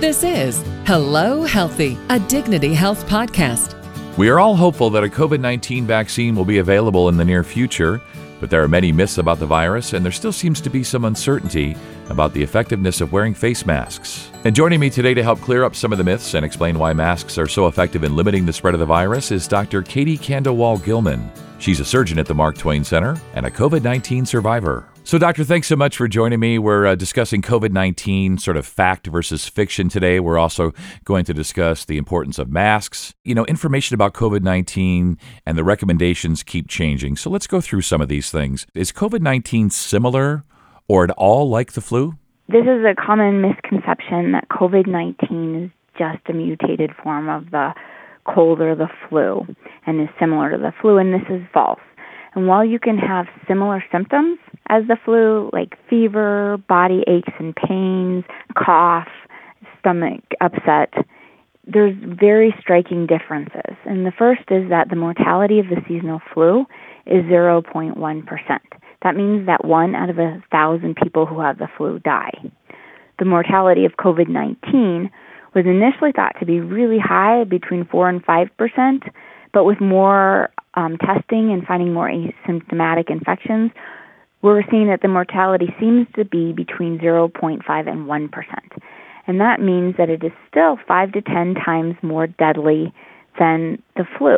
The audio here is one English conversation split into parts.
This is Hello Healthy, a Dignity Health podcast. We are all hopeful that a COVID 19 vaccine will be available in the near future, but there are many myths about the virus, and there still seems to be some uncertainty about the effectiveness of wearing face masks. And joining me today to help clear up some of the myths and explain why masks are so effective in limiting the spread of the virus is Dr. Katie Candlewall Gilman. She's a surgeon at the Mark Twain Center and a COVID 19 survivor. So, Doctor, thanks so much for joining me. We're uh, discussing COVID 19, sort of fact versus fiction today. We're also going to discuss the importance of masks. You know, information about COVID 19 and the recommendations keep changing. So, let's go through some of these things. Is COVID 19 similar or at all like the flu? This is a common misconception that COVID 19 is just a mutated form of the cold or the flu and is similar to the flu, and this is false. And while you can have similar symptoms as the flu, like fever, body aches and pains, cough, stomach upset, there's very striking differences. And the first is that the mortality of the seasonal flu is 0.1%. That means that one out of a thousand people who have the flu die. The mortality of COVID 19 was initially thought to be really high, between 4 and 5%, but with more um, testing and finding more asymptomatic infections, we're seeing that the mortality seems to be between 0.5 and 1%. And that means that it is still 5 to 10 times more deadly than the flu.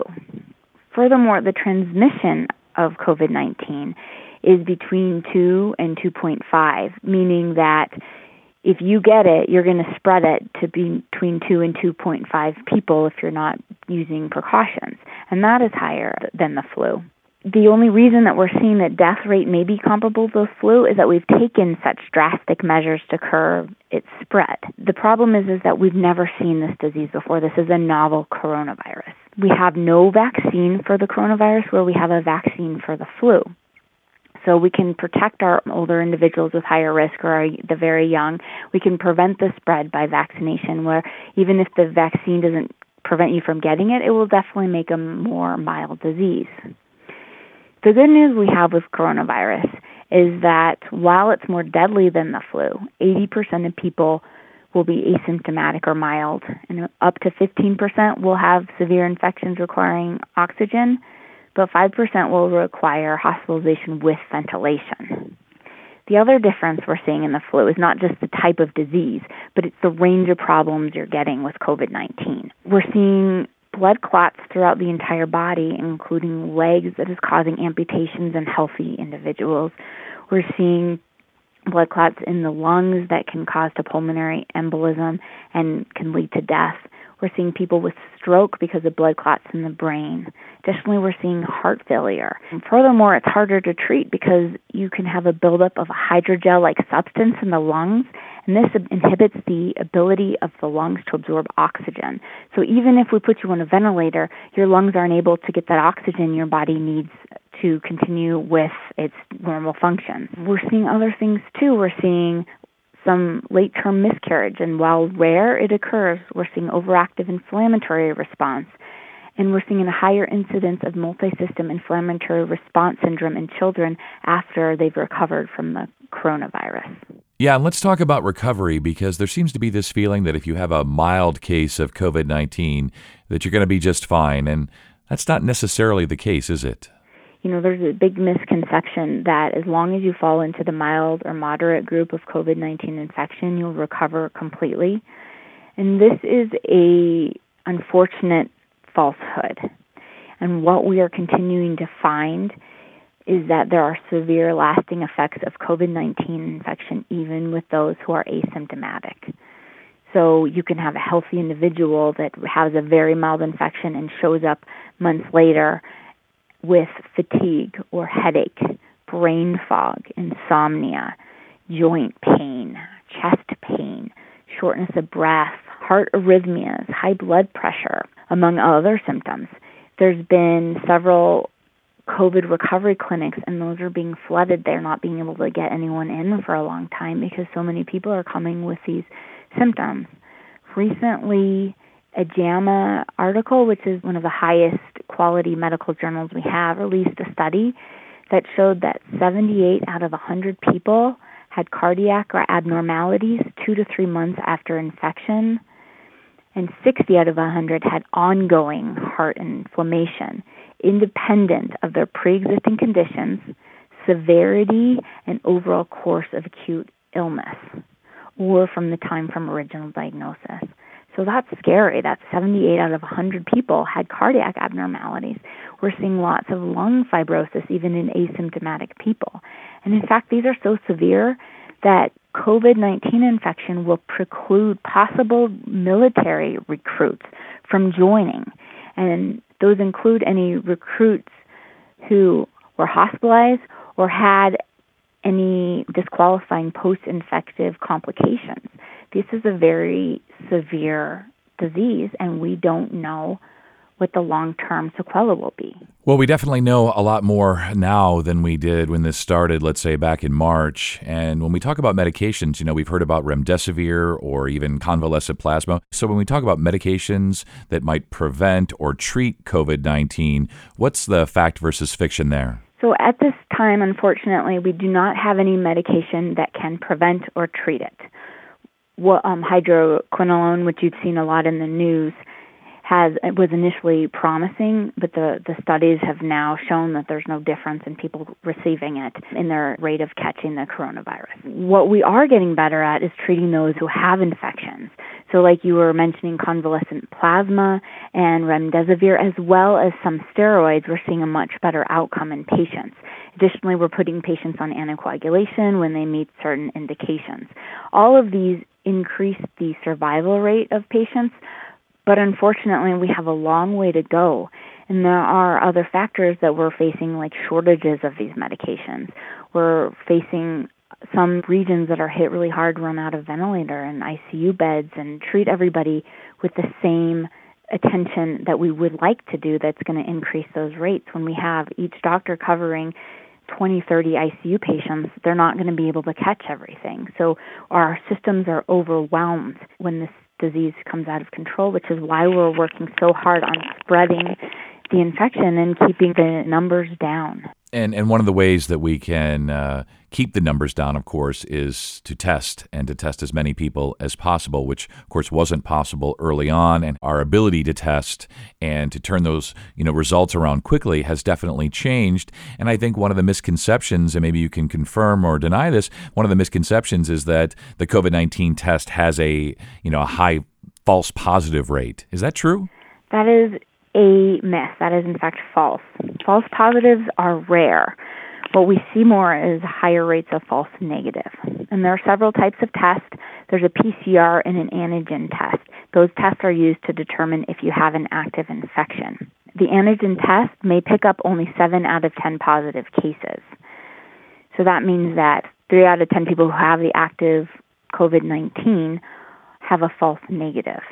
Furthermore, the transmission of COVID 19 is between 2 and 2.5, meaning that if you get it, you're going to spread it to be between 2 and 2.5 people if you're not using precautions. And that is higher than the flu. The only reason that we're seeing that death rate may be comparable to the flu is that we've taken such drastic measures to curb its spread. The problem is, is that we've never seen this disease before. This is a novel coronavirus. We have no vaccine for the coronavirus where we have a vaccine for the flu so we can protect our older individuals with higher risk or the very young. We can prevent the spread by vaccination, where even if the vaccine doesn't prevent you from getting it, it will definitely make a more mild disease. The good news we have with coronavirus is that while it's more deadly than the flu, 80% of people will be asymptomatic or mild, and up to 15% will have severe infections requiring oxygen, but 5% will require hospitalization with ventilation. The other difference we're seeing in the flu is not just the type of disease, but it's the range of problems you're getting with COVID 19. We're seeing blood clots throughout the entire body, including legs, that is causing amputations in healthy individuals. We're seeing blood clots in the lungs that can cause to pulmonary embolism and can lead to death. We're seeing people with stroke because of blood clots in the brain. Additionally, we're seeing heart failure. And furthermore, it's harder to treat because you can have a buildup of a hydrogel like substance in the lungs, and this inhibits the ability of the lungs to absorb oxygen. So even if we put you on a ventilator, your lungs aren't able to get that oxygen your body needs to continue with its normal functions. We're seeing other things too. We're seeing some late term miscarriage, and while rare it occurs, we're seeing overactive inflammatory response. And we're seeing a higher incidence of multisystem inflammatory response syndrome in children after they've recovered from the coronavirus. Yeah, and let's talk about recovery because there seems to be this feeling that if you have a mild case of COVID 19, that you're going to be just fine. And that's not necessarily the case, is it? you know, there's a big misconception that as long as you fall into the mild or moderate group of COVID 19 infection, you'll recover completely. And this is a unfortunate falsehood. And what we are continuing to find is that there are severe lasting effects of COVID 19 infection even with those who are asymptomatic. So you can have a healthy individual that has a very mild infection and shows up months later with fatigue or headache, brain fog, insomnia, joint pain, chest pain, shortness of breath, heart arrhythmias, high blood pressure, among other symptoms. There's been several COVID recovery clinics, and those are being flooded. They're not being able to get anyone in for a long time because so many people are coming with these symptoms. Recently, a JAMA article, which is one of the highest quality medical journals we have, released a study that showed that 78 out of 100 people had cardiac or abnormalities two to three months after infection, and 60 out of 100 had ongoing heart inflammation, independent of their pre existing conditions, severity, and overall course of acute illness, or from the time from original diagnosis. So that's scary. That 78 out of 100 people had cardiac abnormalities. We're seeing lots of lung fibrosis even in asymptomatic people. And in fact, these are so severe that COVID 19 infection will preclude possible military recruits from joining. And those include any recruits who were hospitalized or had any disqualifying post infective complications. This is a very severe disease, and we don't know what the long term sequela will be. Well, we definitely know a lot more now than we did when this started, let's say back in March. And when we talk about medications, you know, we've heard about remdesivir or even convalescent plasma. So when we talk about medications that might prevent or treat COVID 19, what's the fact versus fiction there? So at this time, unfortunately, we do not have any medication that can prevent or treat it. What, um, hydroquinone, which you've seen a lot in the news, has was initially promising, but the, the studies have now shown that there's no difference in people receiving it in their rate of catching the coronavirus. What we are getting better at is treating those who have infections. So, like you were mentioning, convalescent plasma and remdesivir, as well as some steroids, we're seeing a much better outcome in patients. Additionally, we're putting patients on anticoagulation when they meet certain indications. All of these increase the survival rate of patients, but unfortunately, we have a long way to go. And there are other factors that we're facing, like shortages of these medications. We're facing some regions that are hit really hard run out of ventilator and ICU beds and treat everybody with the same attention that we would like to do that's going to increase those rates. When we have each doctor covering 20, 30 ICU patients, they're not going to be able to catch everything. So our systems are overwhelmed when this disease comes out of control, which is why we're working so hard on spreading the infection and keeping the numbers down. And and one of the ways that we can uh, keep the numbers down, of course, is to test and to test as many people as possible, which of course wasn't possible early on. And our ability to test and to turn those you know results around quickly has definitely changed. And I think one of the misconceptions, and maybe you can confirm or deny this, one of the misconceptions is that the COVID nineteen test has a you know a high false positive rate. Is that true? That is a myth. That is, in fact, false. False positives are rare. What we see more is higher rates of false negative. And there are several types of tests. There's a PCR and an antigen test. Those tests are used to determine if you have an active infection. The antigen test may pick up only 7 out of 10 positive cases. So that means that 3 out of 10 people who have the active COVID 19 have a false negative.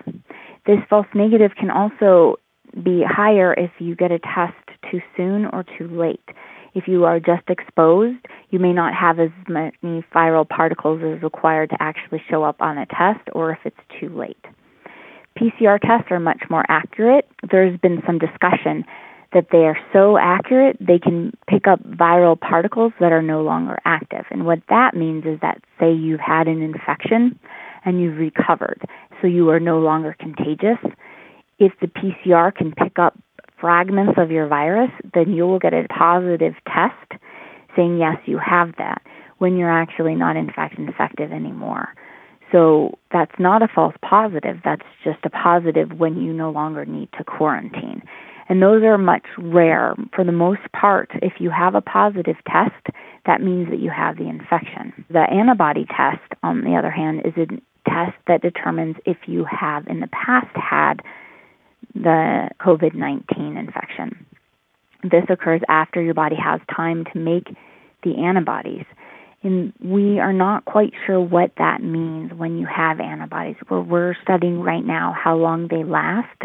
This false negative can also be higher if you get a test too soon or too late. If you are just exposed, you may not have as many viral particles as required to actually show up on a test, or if it's too late. PCR tests are much more accurate. There's been some discussion that they are so accurate they can pick up viral particles that are no longer active. And what that means is that, say, you've had an infection and you've recovered, so you are no longer contagious if the PCR can pick up fragments of your virus, then you will get a positive test saying, yes, you have that, when you're actually not, in fact, infected anymore. So that's not a false positive, that's just a positive when you no longer need to quarantine. And those are much rare. For the most part, if you have a positive test, that means that you have the infection. The antibody test, on the other hand, is a test that determines if you have in the past had the COVID 19 infection. This occurs after your body has time to make the antibodies. And we are not quite sure what that means when you have antibodies. We're, we're studying right now how long they last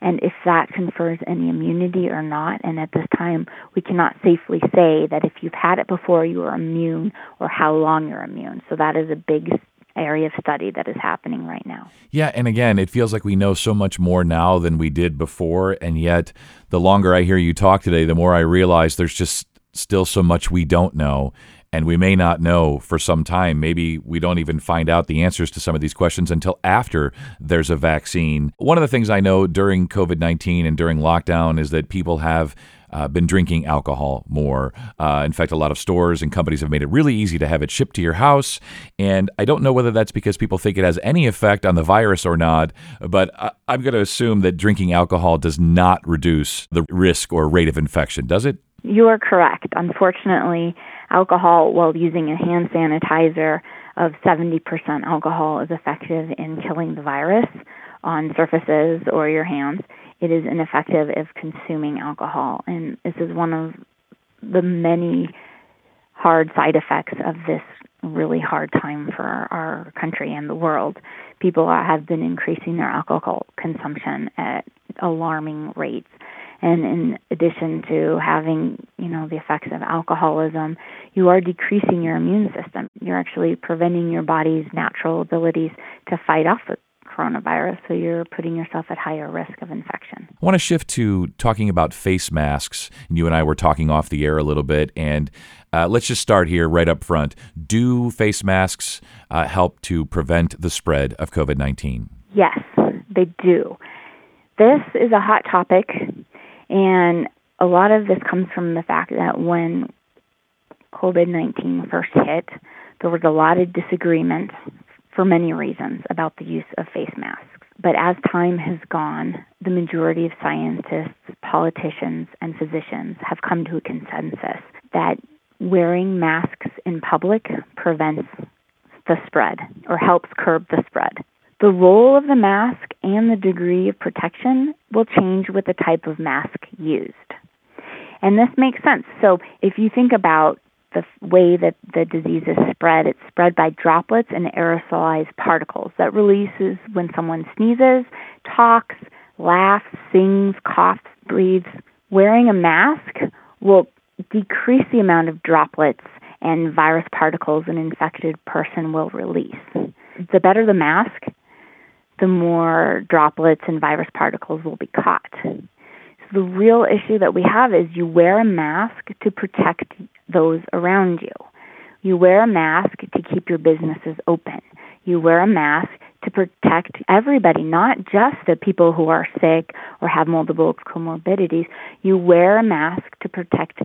and if that confers any immunity or not. And at this time, we cannot safely say that if you've had it before, you are immune or how long you're immune. So that is a big area of study that is happening right now. Yeah, and again, it feels like we know so much more now than we did before, and yet the longer I hear you talk today, the more I realize there's just still so much we don't know. and we may not know for some time. Maybe we don't even find out the answers to some of these questions until after there's a vaccine. One of the things I know during COVID 19 and during lockdown is that people have uh, been drinking alcohol more. Uh, in fact, a lot of stores and companies have made it really easy to have it shipped to your house. And I don't know whether that's because people think it has any effect on the virus or not, but I- I'm going to assume that drinking alcohol does not reduce the risk or rate of infection, does it? You are correct. Unfortunately, alcohol, while using a hand sanitizer of 70% alcohol, is effective in killing the virus on surfaces or your hands it is ineffective if consuming alcohol. And this is one of the many hard side effects of this really hard time for our country and the world. People have been increasing their alcohol consumption at alarming rates. And in addition to having, you know, the effects of alcoholism, you are decreasing your immune system. You're actually preventing your body's natural abilities to fight off coronavirus, so you're putting yourself at higher risk of infection. I want to shift to talking about face masks. You and I were talking off the air a little bit, and uh, let's just start here right up front. Do face masks uh, help to prevent the spread of COVID 19? Yes, they do. This is a hot topic, and a lot of this comes from the fact that when COVID 19 first hit, there was a lot of disagreement for many reasons about the use of face masks. But as time has gone, the majority of scientists, politicians, and physicians have come to a consensus that wearing masks in public prevents the spread or helps curb the spread. The role of the mask and the degree of protection will change with the type of mask used. And this makes sense. So if you think about the way that the disease is spread. It's spread by droplets and aerosolized particles that releases when someone sneezes, talks, laughs, sings, coughs, breathes. Wearing a mask will decrease the amount of droplets and virus particles an infected person will release. The better the mask, the more droplets and virus particles will be caught. So the real issue that we have is you wear a mask to protect those around you. You wear a mask to keep your businesses open. You wear a mask to protect everybody, not just the people who are sick or have multiple comorbidities. You wear a mask to protect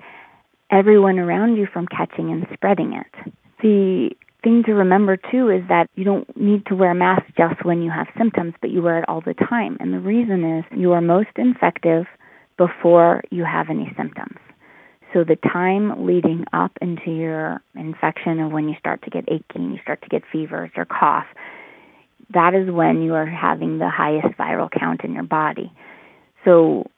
everyone around you from catching and spreading it. The thing to remember too is that you don't need to wear a mask just when you have symptoms, but you wear it all the time. And the reason is you are most infective before you have any symptoms. So the time leading up into your infection or when you start to get aching, you start to get fevers or cough, that is when you are having the highest viral count in your body. So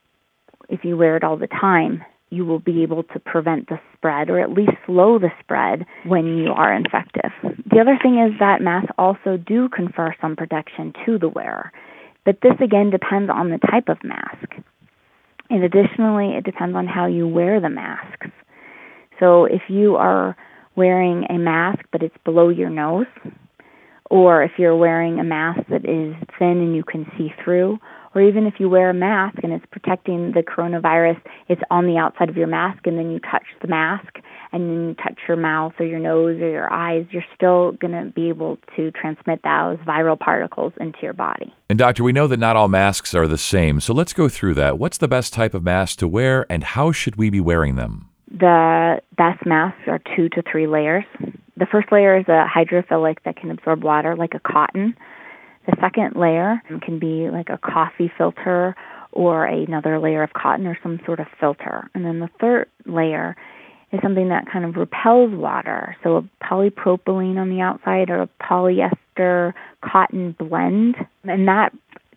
if you wear it all the time, you will be able to prevent the spread or at least slow the spread when you are infective. The other thing is that masks also do confer some protection to the wearer, but this again depends on the type of mask. And additionally, it depends on how you wear the masks. So if you are wearing a mask but it's below your nose, or if you're wearing a mask that is thin and you can see through, or even if you wear a mask and it's protecting the coronavirus, it's on the outside of your mask and then you touch the mask and then you touch your mouth or your nose or your eyes, you're still going to be able to transmit those viral particles into your body. And, Doctor, we know that not all masks are the same. So let's go through that. What's the best type of mask to wear and how should we be wearing them? The best masks are two to three layers. The first layer is a hydrophilic that can absorb water, like a cotton. The second layer can be like a coffee filter or another layer of cotton or some sort of filter. And then the third layer is something that kind of repels water. So a polypropylene on the outside or a polyester cotton blend. And that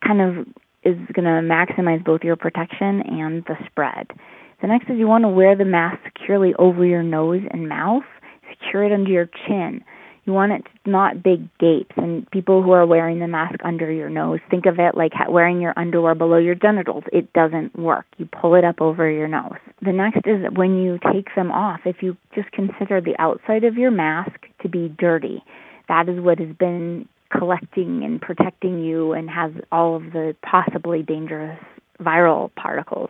kind of is going to maximize both your protection and the spread. The next is you want to wear the mask securely over your nose and mouth, secure it under your chin. You want it to not big gapes. And people who are wearing the mask under your nose, think of it like wearing your underwear below your genitals. It doesn't work. You pull it up over your nose. The next is when you take them off, if you just consider the outside of your mask to be dirty, that is what has been collecting and protecting you and has all of the possibly dangerous viral particles.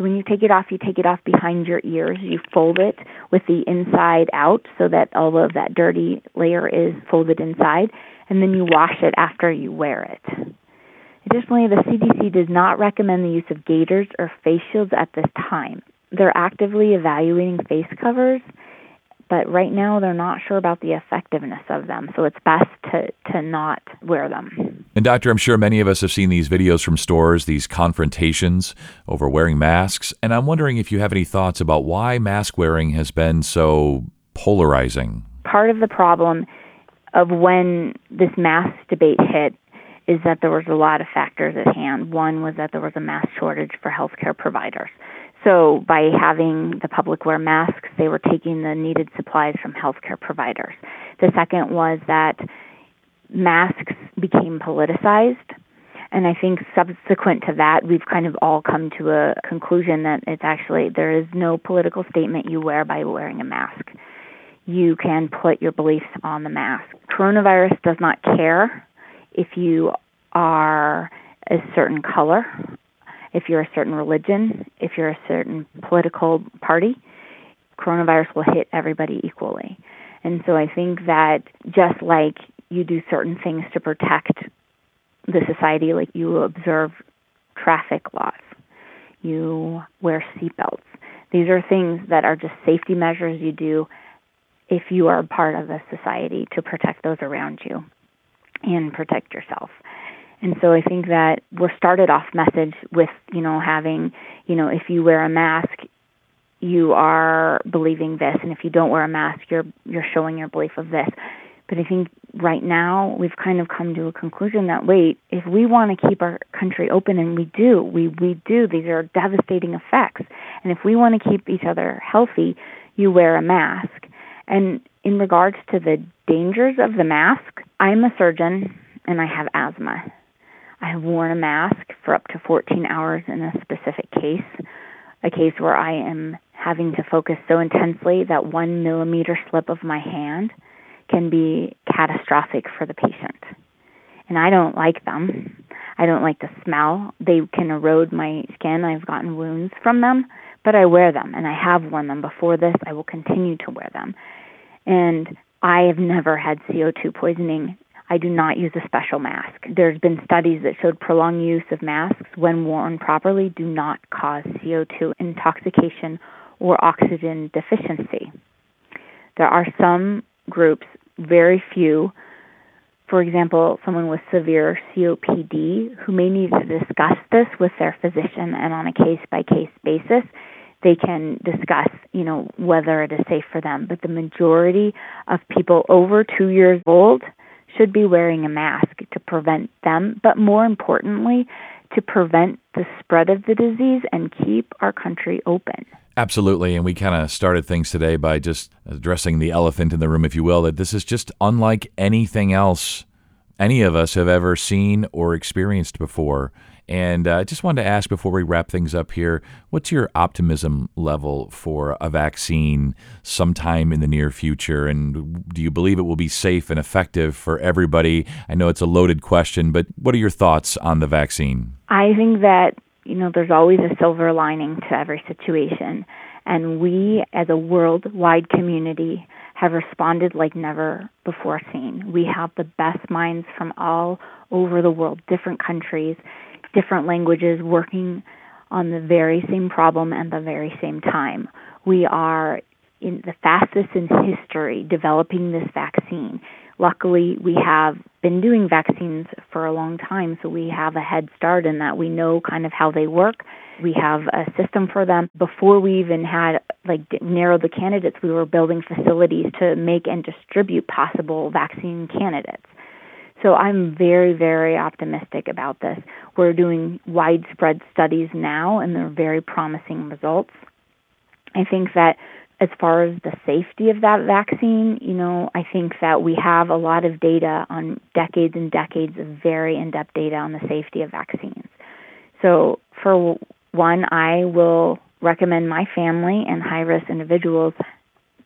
When you take it off, you take it off behind your ears. You fold it with the inside out so that all of that dirty layer is folded inside, and then you wash it after you wear it. Additionally, the CDC does not recommend the use of gaiters or face shields at this time. They're actively evaluating face covers but right now they're not sure about the effectiveness of them. So it's best to, to not wear them. And, Doctor, I'm sure many of us have seen these videos from stores, these confrontations over wearing masks. And I'm wondering if you have any thoughts about why mask wearing has been so polarizing. Part of the problem of when this mask debate hit is that there was a lot of factors at hand. One was that there was a mask shortage for healthcare providers. So, by having the public wear masks, they were taking the needed supplies from healthcare providers. The second was that masks became politicized. And I think subsequent to that, we've kind of all come to a conclusion that it's actually there is no political statement you wear by wearing a mask. You can put your beliefs on the mask. Coronavirus does not care if you are a certain color if you're a certain religion, if you're a certain political party, coronavirus will hit everybody equally. And so I think that just like you do certain things to protect the society, like you observe traffic laws, you wear seatbelts. These are things that are just safety measures you do if you are part of a society to protect those around you and protect yourself. And so I think that we're started off message with, you know, having, you know, if you wear a mask, you are believing this, and if you don't wear a mask, you're you're showing your belief of this. But I think right now we've kind of come to a conclusion that wait, if we want to keep our country open, and we do, we we do. These are devastating effects, and if we want to keep each other healthy, you wear a mask. And in regards to the dangers of the mask, I'm a surgeon and I have asthma. I have worn a mask for up to 14 hours in a specific case, a case where I am having to focus so intensely that one millimeter slip of my hand can be catastrophic for the patient. And I don't like them. I don't like the smell. They can erode my skin. I've gotten wounds from them, but I wear them and I have worn them before this. I will continue to wear them. And I have never had CO2 poisoning I do not use a special mask. There's been studies that showed prolonged use of masks when worn properly do not cause CO2 intoxication or oxygen deficiency. There are some groups, very few, for example, someone with severe COPD who may need to discuss this with their physician and on a case by case basis they can discuss, you know, whether it is safe for them. But the majority of people over 2 years old should be wearing a mask to prevent them, but more importantly, to prevent the spread of the disease and keep our country open. Absolutely. And we kind of started things today by just addressing the elephant in the room, if you will, that this is just unlike anything else any of us have ever seen or experienced before. And uh, I uh, just wanted to ask before we wrap things up here what's your optimism level for a vaccine sometime in the near future? And do you believe it will be safe and effective for everybody? I know it's a loaded question, but what are your thoughts on the vaccine? I think that, you know, there's always a silver lining to every situation. And we, as a worldwide community, have responded like never before seen. We have the best minds from all over the world, different countries different languages working on the very same problem at the very same time. We are in the fastest in history developing this vaccine. Luckily, we have been doing vaccines for a long time, so we have a head start in that we know kind of how they work. We have a system for them. Before we even had like narrowed the candidates, we were building facilities to make and distribute possible vaccine candidates. So I'm very, very optimistic about this. We're doing widespread studies now, and they're very promising results. I think that as far as the safety of that vaccine, you know, I think that we have a lot of data on decades and decades of very in depth data on the safety of vaccines. So, for one, I will recommend my family and high risk individuals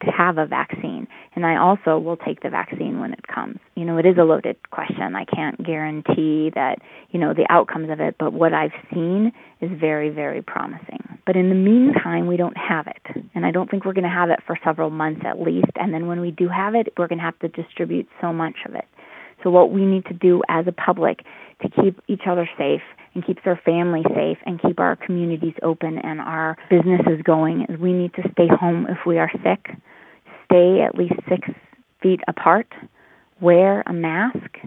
have a vaccine. And I also will take the vaccine when it comes. You know, it is a loaded question. I can't guarantee that, you know, the outcomes of it, but what I've seen is very, very promising. But in the meantime, we don't have it. And I don't think we're going to have it for several months at least. And then when we do have it, we're going to have to distribute so much of it. So, what we need to do as a public to keep each other safe and keep our family safe and keep our communities open and our businesses going is we need to stay home if we are sick, stay at least six feet apart, wear a mask,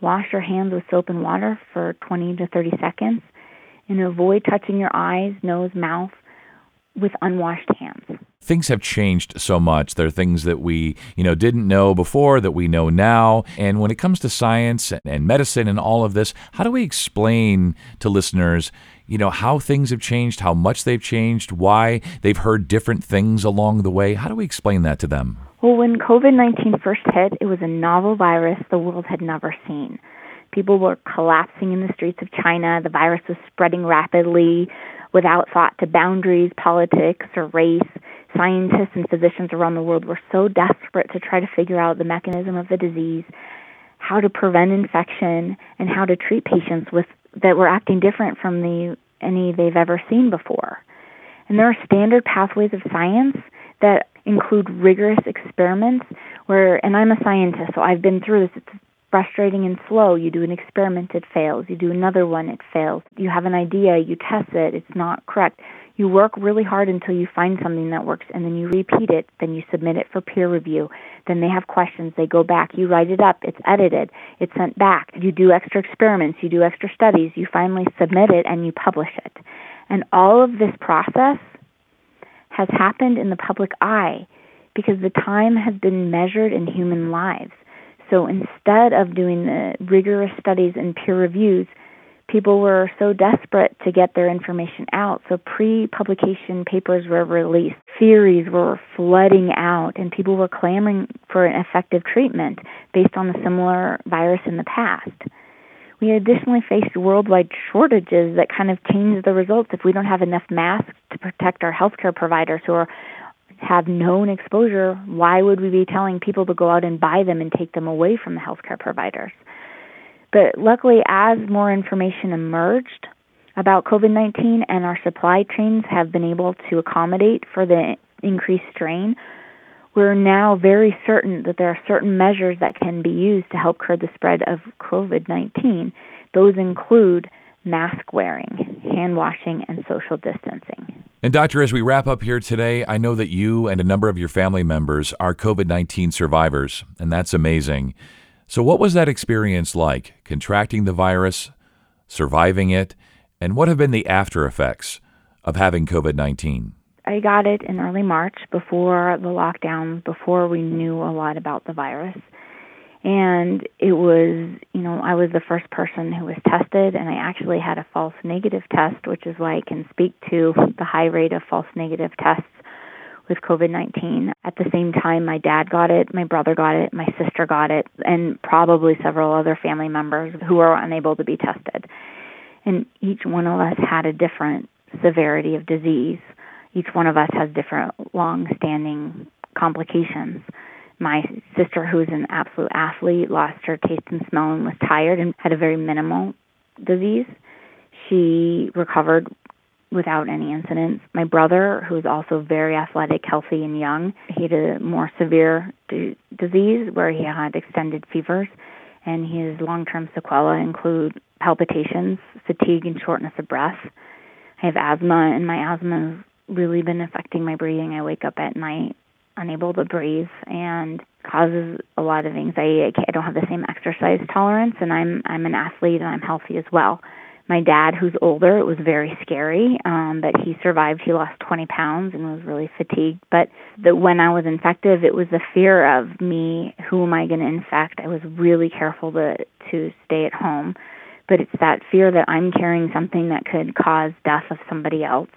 wash your hands with soap and water for 20 to 30 seconds, and avoid touching your eyes, nose, mouth with unwashed hands. Things have changed so much. There are things that we, you know, didn't know before that we know now. And when it comes to science and medicine and all of this, how do we explain to listeners, you know, how things have changed, how much they've changed, why they've heard different things along the way? How do we explain that to them? Well, when COVID 19 first hit, it was a novel virus the world had never seen. People were collapsing in the streets of China. The virus was spreading rapidly without thought to boundaries, politics, or race. Scientists and physicians around the world were so desperate to try to figure out the mechanism of the disease, how to prevent infection, and how to treat patients with that were acting different from the any they've ever seen before. And there are standard pathways of science that include rigorous experiments where and I'm a scientist, so I've been through this. It's frustrating and slow. You do an experiment, it fails. You do another one, it fails. You have an idea, you test it, it's not correct. You work really hard until you find something that works, and then you repeat it, then you submit it for peer review. Then they have questions, they go back, you write it up, it's edited, it's sent back. You do extra experiments, you do extra studies, you finally submit it, and you publish it. And all of this process has happened in the public eye because the time has been measured in human lives. So instead of doing the rigorous studies and peer reviews, people were so desperate to get their information out. So pre publication papers were released, theories were flooding out, and people were clamoring for an effective treatment based on a similar virus in the past. We additionally faced worldwide shortages that kind of changed the results. If we don't have enough masks to protect our healthcare providers who are have known exposure, why would we be telling people to go out and buy them and take them away from the healthcare providers? But luckily, as more information emerged about COVID 19 and our supply chains have been able to accommodate for the increased strain, we're now very certain that there are certain measures that can be used to help curb the spread of COVID 19. Those include mask wearing, hand washing, and social distancing. And, Doctor, as we wrap up here today, I know that you and a number of your family members are COVID 19 survivors, and that's amazing. So, what was that experience like, contracting the virus, surviving it, and what have been the after effects of having COVID 19? I got it in early March before the lockdown, before we knew a lot about the virus and it was you know i was the first person who was tested and i actually had a false negative test which is why i can speak to the high rate of false negative tests with covid-19 at the same time my dad got it my brother got it my sister got it and probably several other family members who were unable to be tested. And each one of us had a different severity of disease. Each one of us has different long standing complications. My sister, who is an absolute athlete, lost her taste and smell and was tired and had a very minimal disease. She recovered without any incidents. My brother, who is also very athletic, healthy, and young, he had a more severe d- disease where he had extended fevers, and his long term sequelae include palpitations, fatigue, and shortness of breath. I have asthma, and my asthma has really been affecting my breathing. I wake up at night unable to breathe and causes a lot of anxiety. I, I don't have the same exercise tolerance, and I'm I'm an athlete and I'm healthy as well. My dad, who's older, it was very scary, um, but he survived. He lost 20 pounds and was really fatigued. But the, when I was infective, it was the fear of me. Who am I going to infect? I was really careful to to stay at home, but it's that fear that I'm carrying something that could cause death of somebody else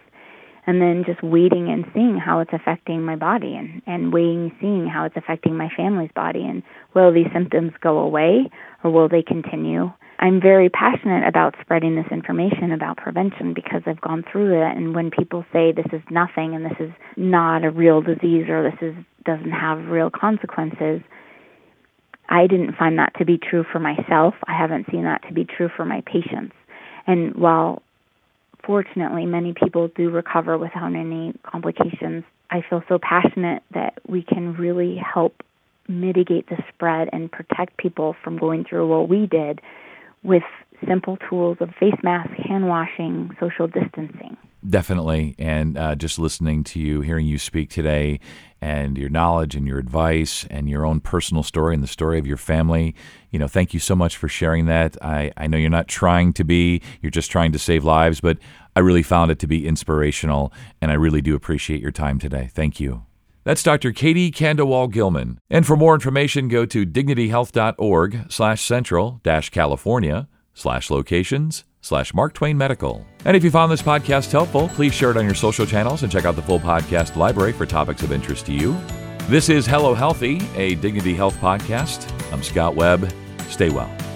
and then just waiting and seeing how it's affecting my body and and waiting seeing how it's affecting my family's body and will these symptoms go away or will they continue? I'm very passionate about spreading this information about prevention because i've gone through it and when people say this is nothing and this is not a real disease or this is doesn't have real consequences i didn't find that to be true for myself. I haven't seen that to be true for my patients. And while fortunately, many people do recover without any complications. I feel so passionate that we can really help mitigate the spread and protect people from going through what we did with simple tools of face mask, hand washing, social distancing. Definitely. And uh, just listening to you, hearing you speak today, and your knowledge and your advice and your own personal story and the story of your family, you know, thank you so much for sharing that. I, I know you're not trying to be, you're just trying to save lives, but I really found it to be inspirational, and I really do appreciate your time today. Thank you. That's Dr. Katie Kandawal Gilman. And for more information, go to dignityhealth.org slash central dash California slash locations slash Mark Twain Medical. And if you found this podcast helpful, please share it on your social channels and check out the full podcast library for topics of interest to you. This is Hello Healthy, a Dignity Health podcast. I'm Scott Webb. Stay well.